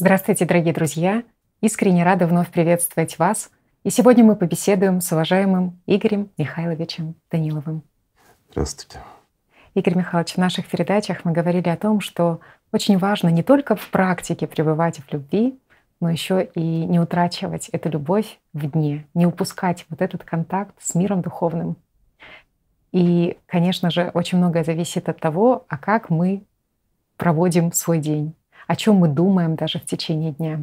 Здравствуйте, дорогие друзья! Искренне рада вновь приветствовать вас. И сегодня мы побеседуем с уважаемым Игорем Михайловичем Даниловым. Здравствуйте. Игорь Михайлович, в наших передачах мы говорили о том, что очень важно не только в практике пребывать в любви, но еще и не утрачивать эту любовь в дне, не упускать вот этот контакт с миром духовным. И, конечно же, очень многое зависит от того, а как мы проводим свой день, о чем мы думаем даже в течение дня.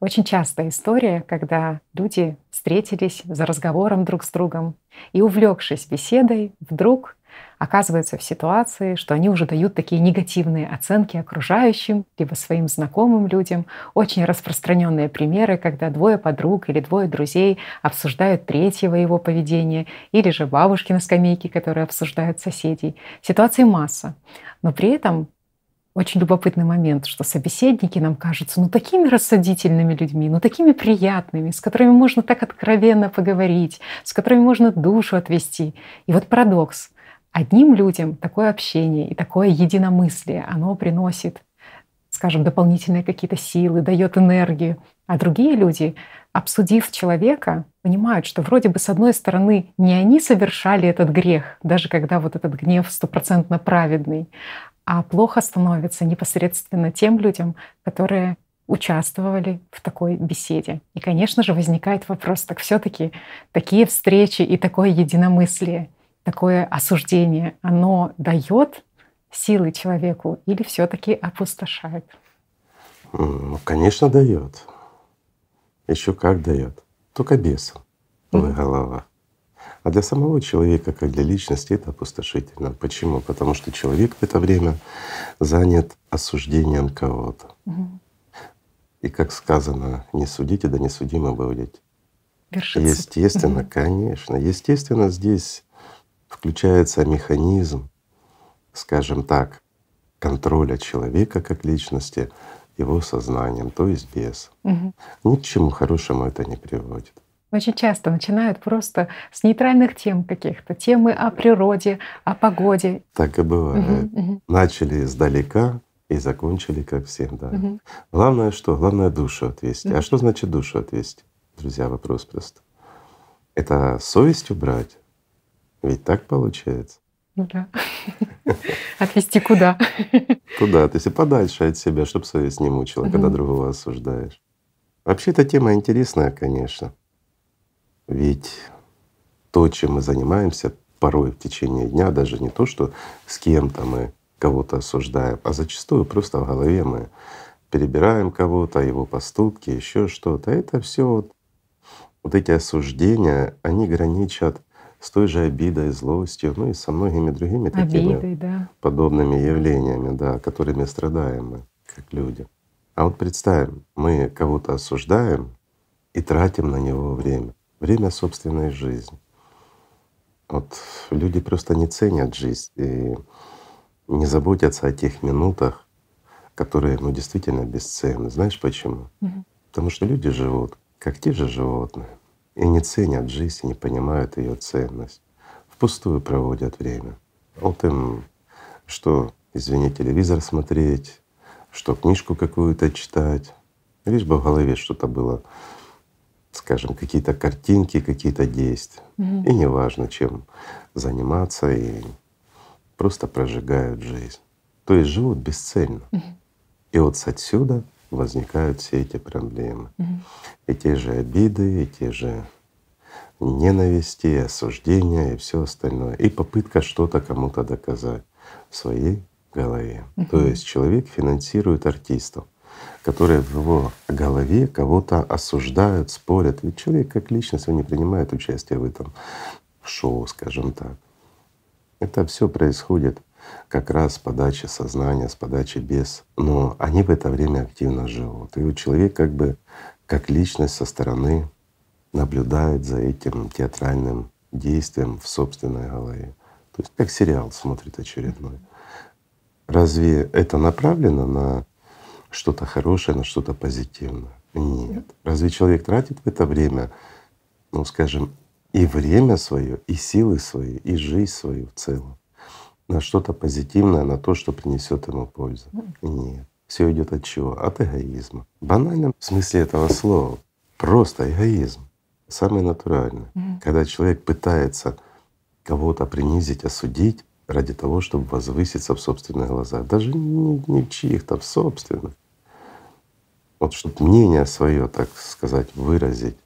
Очень частая история, когда люди встретились за разговором друг с другом и, увлекшись беседой, вдруг оказываются в ситуации, что они уже дают такие негативные оценки окружающим, либо своим знакомым людям. Очень распространенные примеры, когда двое подруг или двое друзей обсуждают третьего его поведение, или же бабушки на скамейке, которые обсуждают соседей. Ситуаций масса. Но при этом очень любопытный момент, что собеседники нам кажутся ну такими рассудительными людьми, ну такими приятными, с которыми можно так откровенно поговорить, с которыми можно душу отвести. И вот парадокс. Одним людям такое общение и такое единомыслие, оно приносит, скажем, дополнительные какие-то силы, дает энергию. А другие люди, обсудив человека, понимают, что вроде бы с одной стороны не они совершали этот грех, даже когда вот этот гнев стопроцентно праведный, а плохо становится непосредственно тем людям, которые участвовали в такой беседе. И, конечно же, возникает вопрос, так все-таки такие встречи и такое единомыслие — такое осуждение, оно дает силы человеку или все-таки опустошает? Ну, конечно, дает. Еще как дает. Только бесом mm-hmm. голова. А для самого человека, как для личности, это опустошительно. Почему? Потому что человек в это время занят осуждением кого-то. Угу. И как сказано, не судите, да не судимы будете. Вершится. Естественно, угу. конечно. Естественно, здесь включается механизм, скажем так, контроля человека как личности его сознанием, то есть без. Угу. Ни к чему хорошему это не приводит. Очень часто начинают просто с нейтральных тем каких-то, темы о природе, о погоде. Так и бывает. Угу, угу. Начали издалека и закончили как всем, да. Угу. Главное что? Главное душу отвести. Угу. А что значит душу отвести? Друзья, вопрос просто. Это совесть убрать, ведь так получается. Ну да. Отвести куда? Куда? То есть подальше от себя, чтобы совесть не мучила, когда другого осуждаешь. Вообще эта тема интересная, конечно. Ведь то, чем мы занимаемся порой в течение дня, даже не то, что с кем-то мы кого-то осуждаем, а зачастую просто в голове мы перебираем кого-то, его поступки, еще что-то. Это все вот, вот эти осуждения, они граничат с той же обидой, злостью, ну и со многими другими такими Обидой, да. подобными явлениями, да, которыми страдаем мы, как люди. А вот представим, мы кого-то осуждаем и тратим на него время, время собственной жизни. Вот люди просто не ценят жизнь и не заботятся о тех минутах, которые ну, действительно бесценны. Знаешь почему? Угу. Потому что люди живут, как те же животные и не ценят жизнь, не понимают ее ценность. Впустую проводят время. Вот им что, извини, телевизор смотреть, что книжку какую-то читать, лишь бы в голове что-то было, скажем, какие-то картинки, какие-то действия. Угу. И неважно, чем заниматься, и просто прожигают жизнь. То есть живут бесцельно. Угу. И вот отсюда возникают все эти проблемы. Угу. И те же обиды, и те же ненависти, осуждения и все остальное. И попытка что-то кому-то доказать в своей голове. Угу. То есть человек финансирует артистов, которые в его голове кого-то осуждают, спорят. Ведь человек как личность, он не принимает участие в этом шоу, скажем так. Это все происходит как раз с подачи сознания, с подачи без. Но они в это время активно живут. И человек как бы как личность со стороны наблюдает за этим театральным действием в собственной голове. То есть как сериал смотрит очередной. Разве это направлено на что-то хорошее, на что-то позитивное? Нет. Разве человек тратит в это время, ну скажем, и время свое, и силы свои, и жизнь свою в целом? на что-то позитивное, на то, что принесет ему пользу. Нет. Все идет от чего? От эгоизма. В банальном смысле этого слова просто эгоизм. Самый натуральный. Мгм. Когда человек пытается кого-то принизить, осудить ради того, чтобы возвыситься в собственных глазах, даже не, не в чьих-то, в собственных. Вот чтобы мнение свое, так сказать, выразить.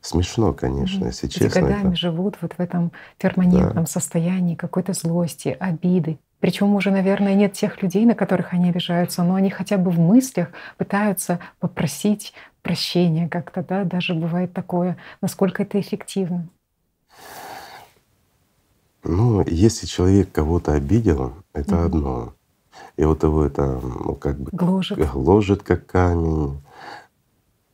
Смешно, конечно, Мгм. если Ведь честно. годами это- живут вот в этом перманентном состоянии какой-то злости, обиды. Причем уже, наверное, нет тех людей, на которых они обижаются, но они хотя бы в мыслях пытаются попросить прощения как-то, да, даже бывает такое. Насколько это эффективно? Ну, если человек кого-то обидел, это Мгм. одно. И вот его это, ну, как бы Гложет. гложет как камень.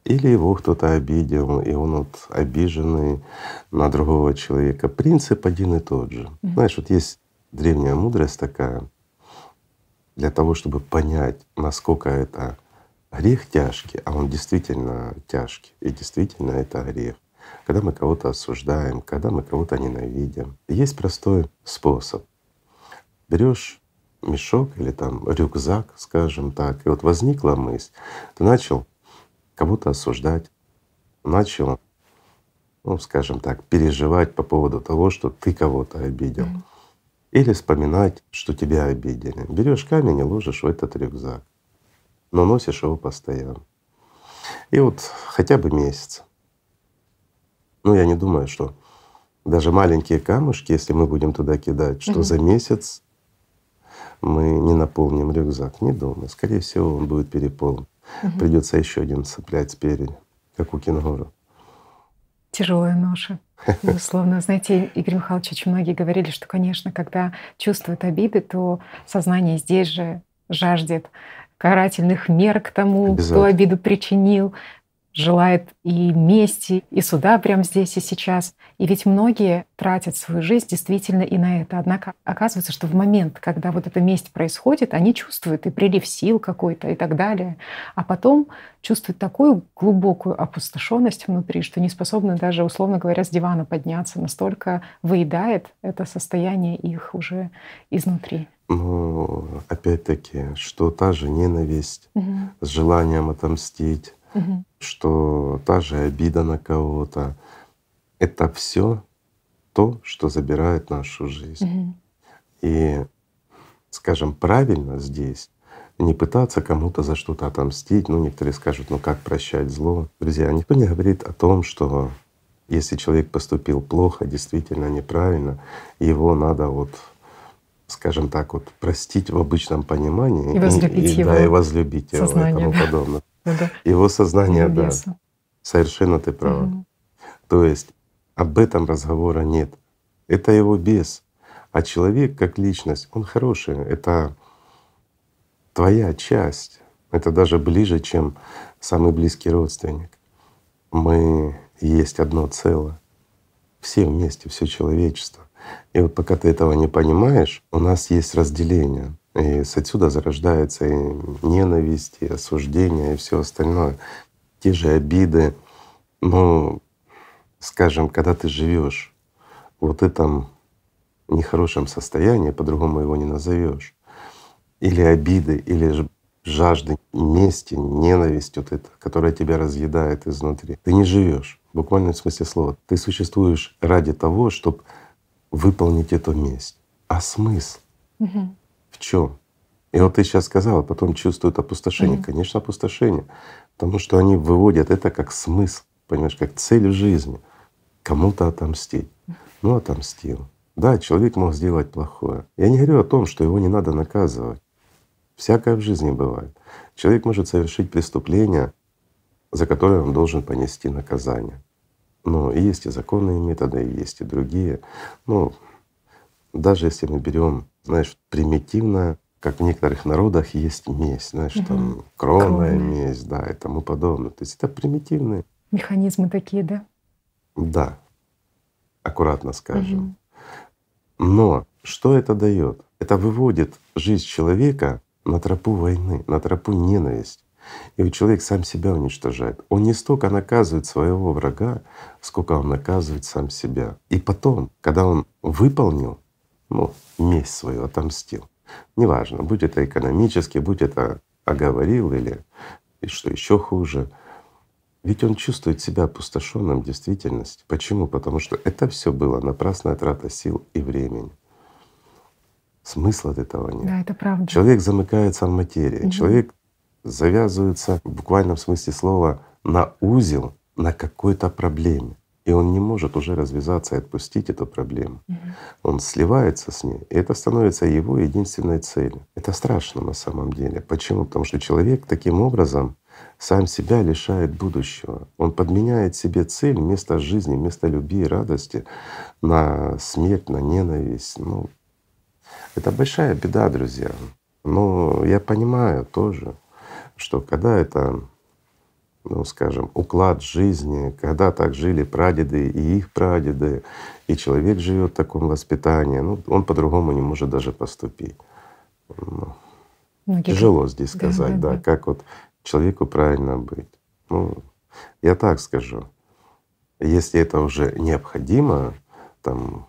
Или его кто-то обидел, и он вот обиженный на другого человека. Принцип один и тот же. Мгм. Знаешь, вот есть древняя мудрость такая. Для того, чтобы понять, насколько это грех тяжкий, а он действительно тяжкий, и действительно это грех. Когда мы кого-то осуждаем, когда мы кого-то ненавидим, есть простой способ. Берешь мешок или там рюкзак, скажем так, и вот возникла мысль, ты начал кого-то осуждать, начал, ну, скажем так, переживать по поводу того, что ты кого-то обидел. Мгм. Или вспоминать, что тебя обидели. Берешь камень и ложишь в этот рюкзак, но носишь его постоянно. И вот хотя бы месяц. Ну, я не думаю, что даже маленькие камушки, если мы будем туда кидать, что Мгм. за месяц мы не наполним рюкзак. Не думаю. Скорее всего, он будет переполнен. Мгм. Придется еще один цеплять спереди, как у кенгуру. Тяжелая ноша, безусловно. Знаете, Игорь Михайлович, очень многие говорили, что, конечно, когда чувствуют обиды, то сознание здесь же жаждет карательных мер к тому, кто обиду причинил, желает и мести, и суда прямо здесь и сейчас. И ведь многие тратят свою жизнь действительно и на это. Однако оказывается, что в момент, когда вот эта месть происходит, они чувствуют и прилив сил какой-то и так далее. А потом чувствуют такую глубокую опустошенность внутри, что не способны даже, условно говоря, с дивана подняться. Настолько выедает это состояние их уже изнутри. Но опять-таки, что та же ненависть Мгм. с желанием отомстить, Мгм. что та же обида на кого-то — это все то, что забирает нашу жизнь. Мгм. И, скажем, правильно здесь не пытаться кому-то за что-то отомстить. Ну, некоторые скажут, ну как прощать зло. Друзья, никто не говорит о том, что если человек поступил плохо, действительно неправильно, его надо вот скажем так, вот простить в обычном понимании И возлюбить да, его и возлюбить его и тому да. подобное. Да-да. Его сознание, да, совершенно ты права. Мгм. То есть об этом разговора нет. Это его бес. А человек как личность, он хороший. Это твоя часть. Это даже ближе, чем самый близкий родственник. Мы есть одно целое. Все вместе, все человечество. И вот пока ты этого не понимаешь, у нас есть разделение. И с отсюда зарождается и ненависть, и осуждение, и все остальное. Те же обиды. Ну, скажем, когда ты живешь в вот этом нехорошем состоянии, по-другому его не назовешь, или обиды, или жажды мести, ненависть вот эта, которая тебя разъедает изнутри. Ты не живешь, в буквальном смысле слова. Ты существуешь ради того, чтобы выполнить эту месть. А смысл Мгм. В чем? И вот ты сейчас сказала, потом чувствуют опустошение. Мгм. Конечно, опустошение, потому что они выводят это как смысл, понимаешь, как цель в жизни. Кому-то отомстить. Ну, отомстил. Да, человек мог сделать плохое. Я не говорю о том, что его не надо наказывать. Всякое в жизни бывает. Человек может совершить преступление, за которое он должен понести наказание. Но и есть и законные методы, и есть и другие. Ну, даже если мы берем, знаешь, примитивно, как в некоторых народах есть месть, знаешь, там Мгм. кровная месть, да, и тому подобное. То есть это примитивные, Механизмы такие, да? да, аккуратно скажем. Мгм. Но что это дает? Это выводит жизнь человека на тропу войны, на тропу ненависти. И вот человек сам себя уничтожает. Он не столько наказывает своего врага, сколько он наказывает сам себя. И потом, когда он выполнил, ну, месть свою, отомстил, неважно, будь это экономически, будь это оговорил или и что еще хуже. Ведь он чувствует себя опустошенным в действительности. Почему? Потому что это все было напрасная трата сил и времени. Смысла от этого нет. Да, это правда. Человек замыкается в материи, угу. человек завязывается в буквальном смысле слова на узел на какой-то проблеме. И он не может уже развязаться и отпустить эту проблему. Угу. Он сливается с ней, и это становится его единственной целью. Это страшно на самом деле. Почему? Потому что человек таким образом сам себя лишает будущего. Он подменяет себе цель вместо жизни, вместо любви и радости на смерть, на ненависть. Ну, это большая беда, друзья. Но я понимаю тоже, что когда это ну, скажем, уклад жизни, когда так жили прадеды и их прадеды, и человек живет в таком воспитании, ну, он по-другому не может даже поступить. Ну, ну, тяжело здесь сказать, да, да, да, как вот человеку правильно быть. Ну, я так скажу, если это уже необходимо, там,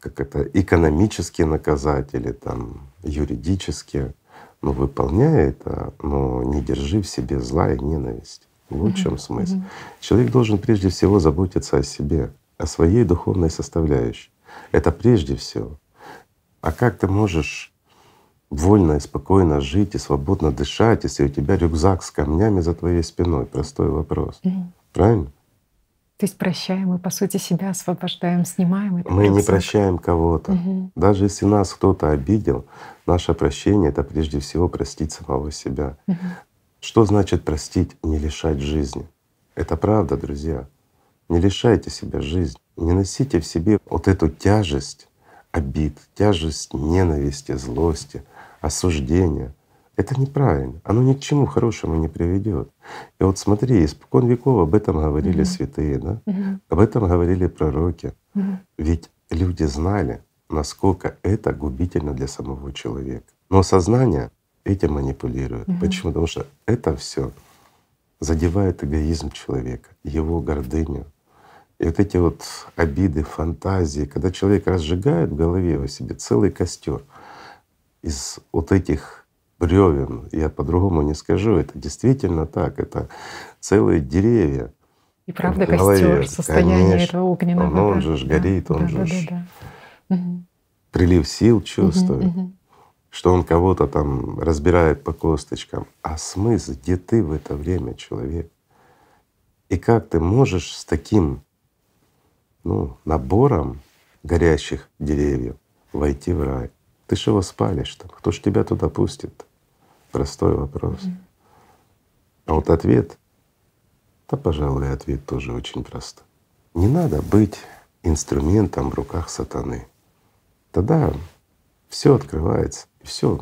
как это, экономически наказать или там юридически, ну, выполняй это, но не держи в себе зла и ненависть. Вот в чем смысл. Человек должен прежде всего заботиться о себе, о своей духовной составляющей. Это прежде всего. А как ты можешь вольно и спокойно жить и свободно дышать, если у тебя рюкзак с камнями за твоей спиной? Простой вопрос. Правильно? То есть прощаем мы, по сути, себя освобождаем, снимаем это. Мы не прощаем кого-то. Угу. Даже если нас кто-то обидел, наше прощение — это прежде всего простить самого себя. Угу. Что значит простить, не лишать жизни? Это правда, друзья. Не лишайте себя жизни. Не носите в себе вот эту тяжесть обид, тяжесть ненависти, злости, осуждения. Это неправильно. Оно ни к чему хорошему не приведет. И вот смотри, испокон веков об этом говорили mm-hmm. святые, да? Mm-hmm. об этом говорили пророки. Mm-hmm. Ведь люди знали, насколько это губительно для самого человека. Но сознание этим манипулирует. Mm-hmm. Почему? Потому что это все задевает эгоизм человека, его гордыню. И вот эти вот обиды, фантазии, когда человек разжигает в голове о себе целый костер из вот этих бревен, я по-другому не скажу, это действительно так, это целые деревья. И правда костер, состояние Конечно. этого огненного. Он, он же да, горит, он да, же да, да, да. прилив сил чувствует, угу, угу. что он кого-то там разбирает по косточкам. А смысл, где ты в это время, человек? И как ты можешь с таким ну, набором горящих деревьев войти в рай? Ты же его спалишь там, кто ж тебя туда пустит? Простой вопрос. А вот ответ, да, пожалуй, ответ тоже очень прост. Не надо быть инструментом в руках сатаны. Тогда все открывается, все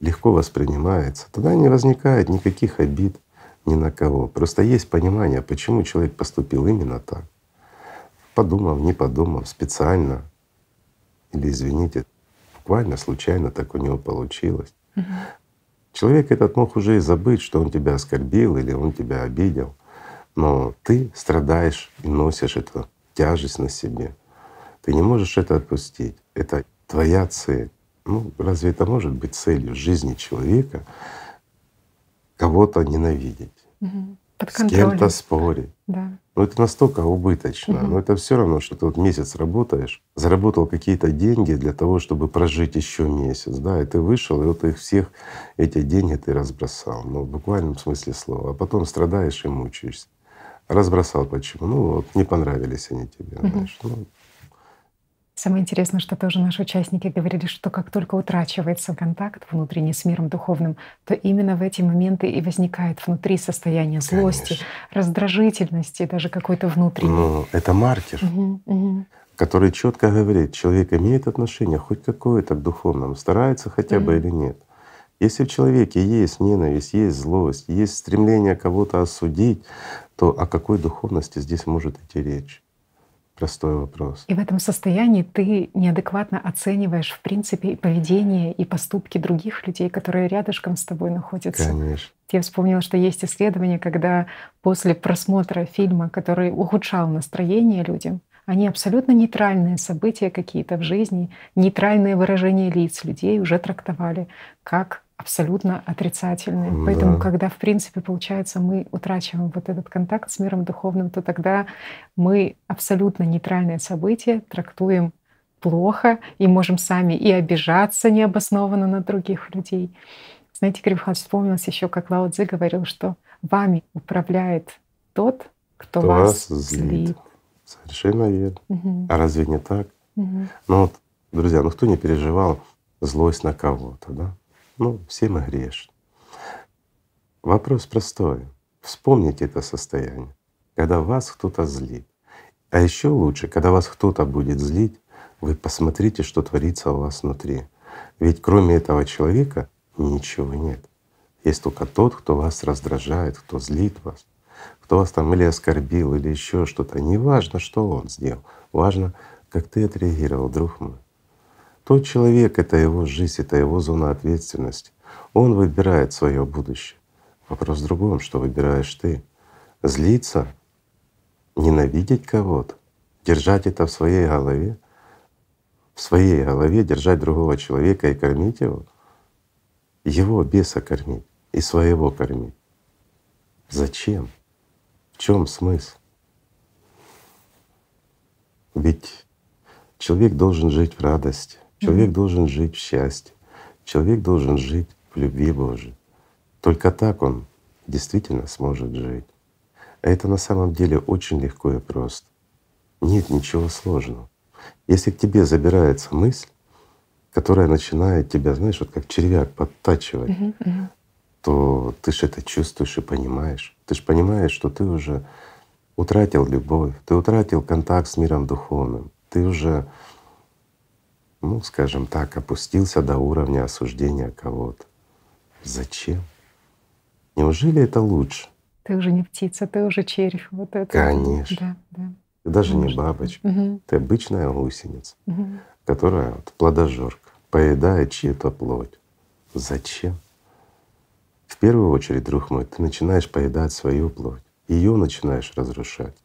легко воспринимается. Тогда не возникает никаких обид ни на кого. Просто есть понимание, почему человек поступил именно так. Подумав, не подумав, специально или, извините, буквально случайно так у него получилось. Человек этот мог уже и забыть, что он тебя оскорбил или он тебя обидел, но ты страдаешь и носишь эту тяжесть на себе. Ты не можешь это отпустить. Это твоя цель. Ну, разве это может быть целью жизни человека кого-то ненавидеть? Угу под С кем-то спорить. Да. Но это настолько убыточно. Угу. Но это все равно, что ты вот месяц работаешь, заработал какие-то деньги для того, чтобы прожить еще месяц, да, и ты вышел, и вот их всех эти деньги ты разбросал, ну в буквальном смысле слова, а потом страдаешь и мучаешься. Разбросал почему? Ну вот не понравились они тебе, угу. знаешь. Ну, Самое интересное, что тоже наши участники говорили, что как только утрачивается контакт внутренний с миром духовным, то именно в эти моменты и возникает внутри состояние злости, Конечно. раздражительности, даже какой-то внутренний. Ну, это маркер, угу, угу. который четко говорит, человек имеет отношение хоть какое-то к духовному, старается хотя бы угу. или нет. Если в человеке есть ненависть, есть злость, есть стремление кого-то осудить, то о какой духовности здесь может идти речь? Простой вопрос. И в этом состоянии ты неадекватно оцениваешь, в принципе, и поведение, и поступки других людей, которые рядышком с тобой находятся. Конечно. Я вспомнила, что есть исследование, когда после просмотра фильма, который ухудшал настроение людям, они абсолютно нейтральные события какие-то в жизни, нейтральные выражения лиц людей уже трактовали как абсолютно отрицательные. Поэтому, Да. когда, в принципе, получается, мы утрачиваем вот этот контакт с миром духовным, то тогда мы абсолютно нейтральное событие трактуем плохо и можем сами и обижаться необоснованно на других людей. Знаете, Михайлович, вспомнилось еще, как Лао Цзы говорил, что вами управляет тот, кто, Кто вас злит. злит. Совершенно верно. Мгм. А разве не так? Мгм. Ну вот, друзья, ну кто не переживал злость на кого-то, да? Ну, все мы грешны. Вопрос простой. Вспомните это состояние, когда вас кто-то злит. А еще лучше, когда вас кто-то будет злить, вы посмотрите, что творится у вас внутри. Ведь кроме этого человека ничего нет. Есть только тот, кто вас раздражает, кто злит вас, кто вас там или оскорбил, или еще что-то. Не важно, что он сделал, важно, как ты отреагировал, друг мой. Тот человек — это его жизнь, это его зона ответственности. Он выбирает свое будущее. Вопрос в другом, что выбираешь ты. Злиться, ненавидеть кого-то, держать это в своей голове, в своей голове держать другого человека и кормить его, его беса кормить и своего кормить. Зачем? В чем смысл? Ведь человек должен жить в радости, человек должен жить в счастье, человек должен жить в любви Божией. Только так он действительно сможет жить. А это на самом деле очень легко и просто. Нет ничего сложного. Если к тебе забирается мысль, которая начинает тебя, знаешь, вот как червяк подтачивать, Мгм, мгм. то ты же это чувствуешь и понимаешь. Ты же понимаешь, что ты уже утратил любовь, ты утратил контакт с миром духовным, ты уже, ну, скажем так, опустился до уровня осуждения кого-то. Зачем? Неужели это лучше? Ты уже не птица, ты уже червь. Вот это. Конечно. Да, да. Ты даже не Может быть. бабочка, Мгм, ты обычная гусеница, мгм. которая вот плодожорка, поедает чью-то плоть. Зачем? В первую очередь, друг мой, ты начинаешь поедать свою плоть, ее начинаешь разрушать.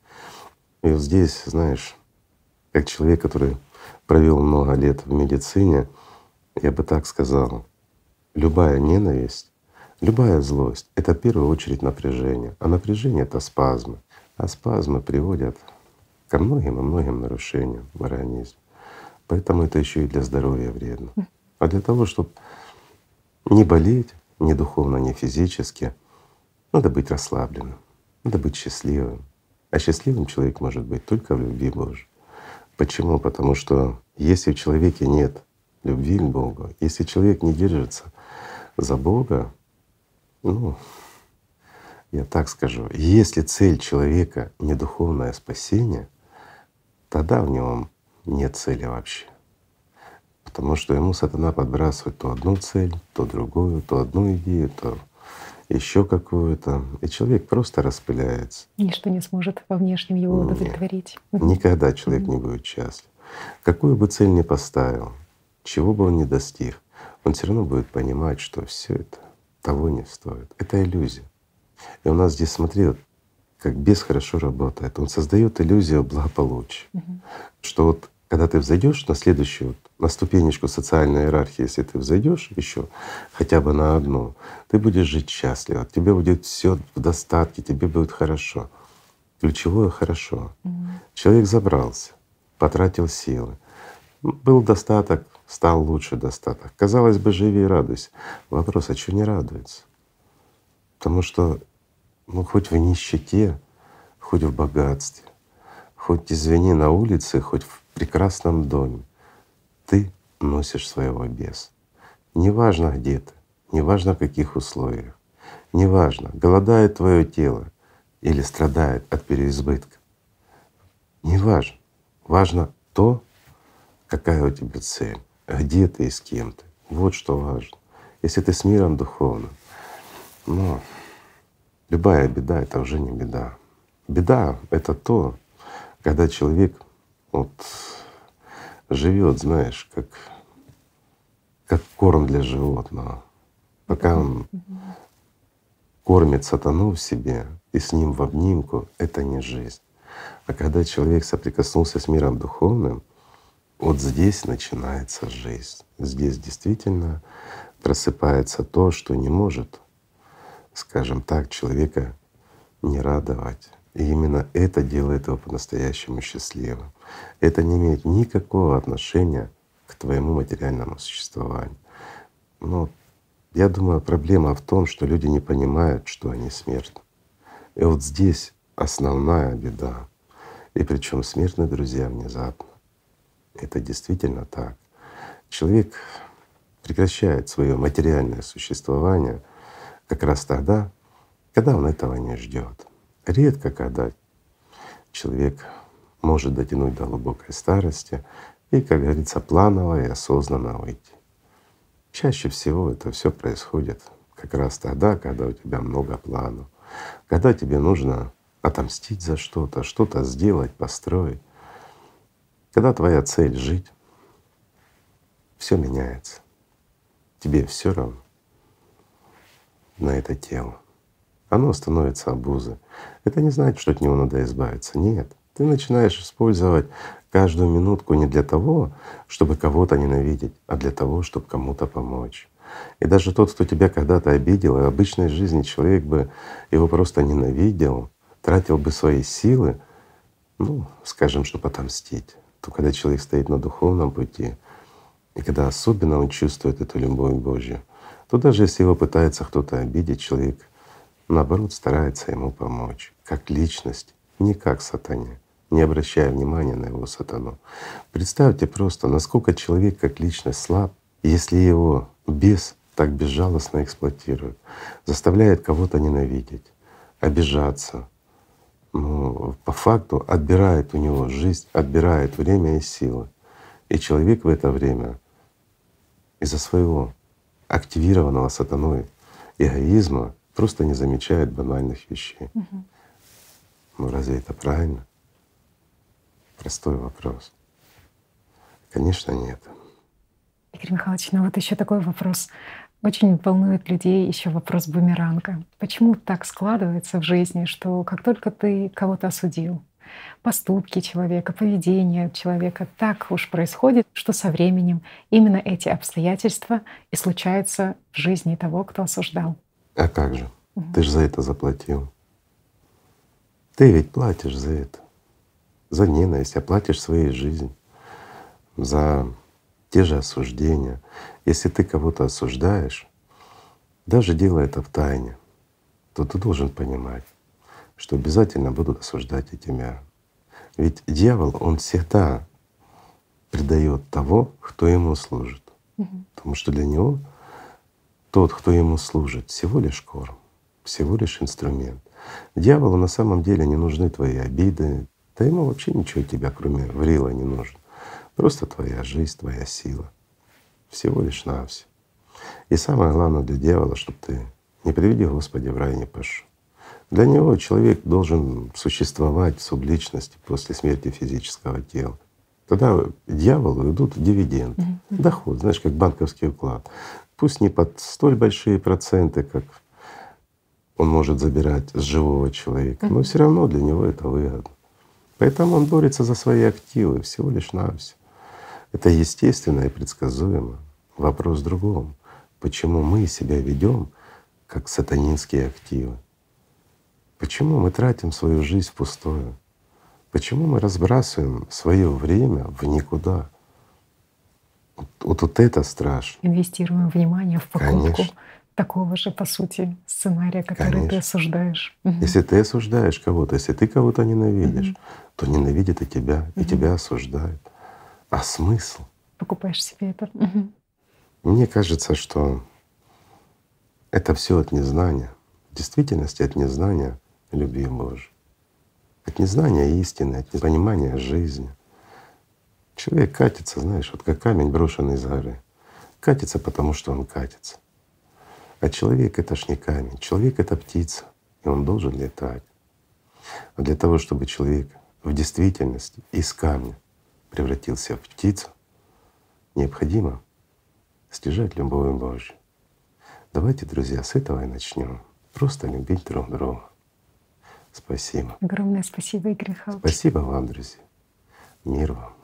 И вот здесь, знаешь, как человек, который провел много лет в медицине, я бы так сказал, любая ненависть, любая злость — это в первую очередь напряжение. А напряжение — это спазмы. А спазмы приводят ко многим и многим нарушениям в организме. Поэтому это еще и для здоровья вредно. А для того, чтобы не болеть ни духовно, ни физически, надо быть расслабленным, надо быть счастливым. А счастливым человек может быть только в любви Божией. Почему? Потому что если в человеке нет любви к Богу, если человек не держится за Бога, ну, я так скажу, если цель человека не духовное спасение, тогда в нем нет цели вообще. Потому что ему сатана подбрасывает то одну цель, то другую, то одну идею, то еще какую-то. И человек просто распыляется. Ничто не сможет во внешнем его Нет. удовлетворить. Никогда человек не будет счастлив. Какую бы цель ни поставил, чего бы он ни достиг, он все равно будет понимать, что все это того не стоит. Это иллюзия. И у нас здесь, смотри, вот как бес хорошо работает. Он создает иллюзию благополучия. Мгм. Что вот когда ты взойдешь на следующую, на ступенечку социальной иерархии, если ты взойдешь еще хотя бы на одну, ты будешь жить счастливо, тебе будет все в достатке, тебе будет хорошо. Ключевое хорошо. Мгм. Человек забрался, потратил силы. Был достаток, стал лучше достаток. Казалось бы, живи и радуйся. Вопрос, а что не радуется? Потому что ну хоть в нищете, хоть в богатстве, хоть, извини, на улице, хоть в прекрасном доме, ты носишь своего беса. Неважно где ты, неважно в каких условиях, неважно, голодает твое тело или страдает от переизбытка. Неважно. Важно то, какая у тебя цель, где ты и с кем ты. Вот что важно. Если ты с миром духовным, ну, любая беда — это уже не беда. Беда — это то, когда человек вот живет, знаешь, как, как корм для животного. Пока он кормит сатану в себе и с ним в обнимку, это не жизнь. А когда человек соприкоснулся с миром духовным, вот здесь начинается жизнь. Здесь действительно просыпается то, что не может, скажем так, человека не радовать. И именно это делает его по-настоящему счастливым. Это не имеет никакого отношения к твоему материальному существованию. Но я думаю, проблема в том, что люди не понимают, что они смертны. И вот здесь основная беда. И причем смертны друзья внезапно. Это действительно так. Человек прекращает свое материальное существование как раз тогда, когда он этого не ждет. Редко когда человек может дотянуть до глубокой старости и, как говорится, планово и осознанно уйти. Чаще всего это все происходит как раз тогда, когда у тебя много планов, когда тебе нужно отомстить за что-то, что-то сделать, построить. Когда твоя цель — жить, все меняется. Тебе все равно на это тело. Оно становится обузой. Это не значит, что от него надо избавиться. Нет. Ты начинаешь использовать каждую минутку не для того, чтобы кого-то ненавидеть, а для того, чтобы кому-то помочь. И даже тот, кто тебя когда-то обидел, и в обычной жизни человек бы его просто ненавидел, тратил бы свои силы, ну, скажем, чтобы отомстить, то когда человек стоит на духовном пути, и когда особенно он чувствует эту любовь Божью, то даже если его пытается кто-то обидеть, человек наоборот старается ему помочь, как личность, не как сатане, не обращая внимания на его сатану. Представьте просто, насколько человек как личность слаб, если его бес так безжалостно эксплуатирует, заставляет кого-то ненавидеть, обижаться, ну, по факту отбирает у него жизнь, отбирает время и силы. И человек в это время из-за своего активированного сатаной эгоизма просто не замечает банальных вещей. Угу. Ну разве это правильно? Простой вопрос. Конечно, нет. Игорь Михайлович, ну вот еще такой вопрос. Очень волнует людей еще вопрос бумеранга. Почему так складывается в жизни, что как только ты кого-то осудил, поступки человека, поведение человека так уж происходит, что со временем именно эти обстоятельства и случаются в жизни того, кто осуждал. А как же? Угу. Ты же за это заплатил. Ты ведь платишь за это, за ненависть, а платишь своей жизнью, за те же осуждения. Если ты кого-то осуждаешь, даже делая это в тайне, то ты должен понимать, что обязательно будут осуждать и тебя. Ведь дьявол, он всегда предает того, кто ему служит. Угу. Потому что для него тот, кто ему служит, всего лишь корм, всего лишь инструмент. Дьяволу на самом деле не нужны твои обиды, да ему вообще ничего тебя, кроме врила, не нужно. Просто твоя жизнь, твоя сила. Всего лишь на все. И самое главное для дьявола, чтобы ты не приведи Господи в рай не пошел. Для него человек должен существовать в субличности после смерти физического тела. Тогда дьяволу идут дивиденды, mm-hmm. доход, знаешь, как банковский уклад. Пусть не под столь большие проценты, как он может забирать с живого человека, но все равно для него это выгодно. Поэтому он борется за свои активы всего лишь на все. Это естественно и предсказуемо. Вопрос в другом. Почему мы себя ведем как сатанинские активы? Почему мы тратим свою жизнь впустую? Почему мы разбрасываем свое время в никуда? Вот, вот, вот это страшно. Инвестируем внимание в покупку. Конечно такого же, по сути, сценария, который Конечно. ты осуждаешь. Если ты осуждаешь кого-то, если ты кого-то ненавидишь, угу. то ненавидит и тебя, угу. и тебя осуждают. А смысл? Покупаешь себе это. Угу. Мне кажется, что это все от незнания. В действительности от незнания любви Божьей. От незнания истины, от непонимания жизни. Человек катится, знаешь, вот как камень, брошенный из горы. Катится, потому что он катится. А человек — это ж не камень. Человек — это птица, и он должен летать. А для того, чтобы человек в действительности из камня превратился в птицу, необходимо стяжать любовь Божью. Давайте, друзья, с этого и начнем. Просто любить друг друга. Спасибо. Огромное спасибо, Игорь Михайлович. Спасибо вам, друзья. Мир вам.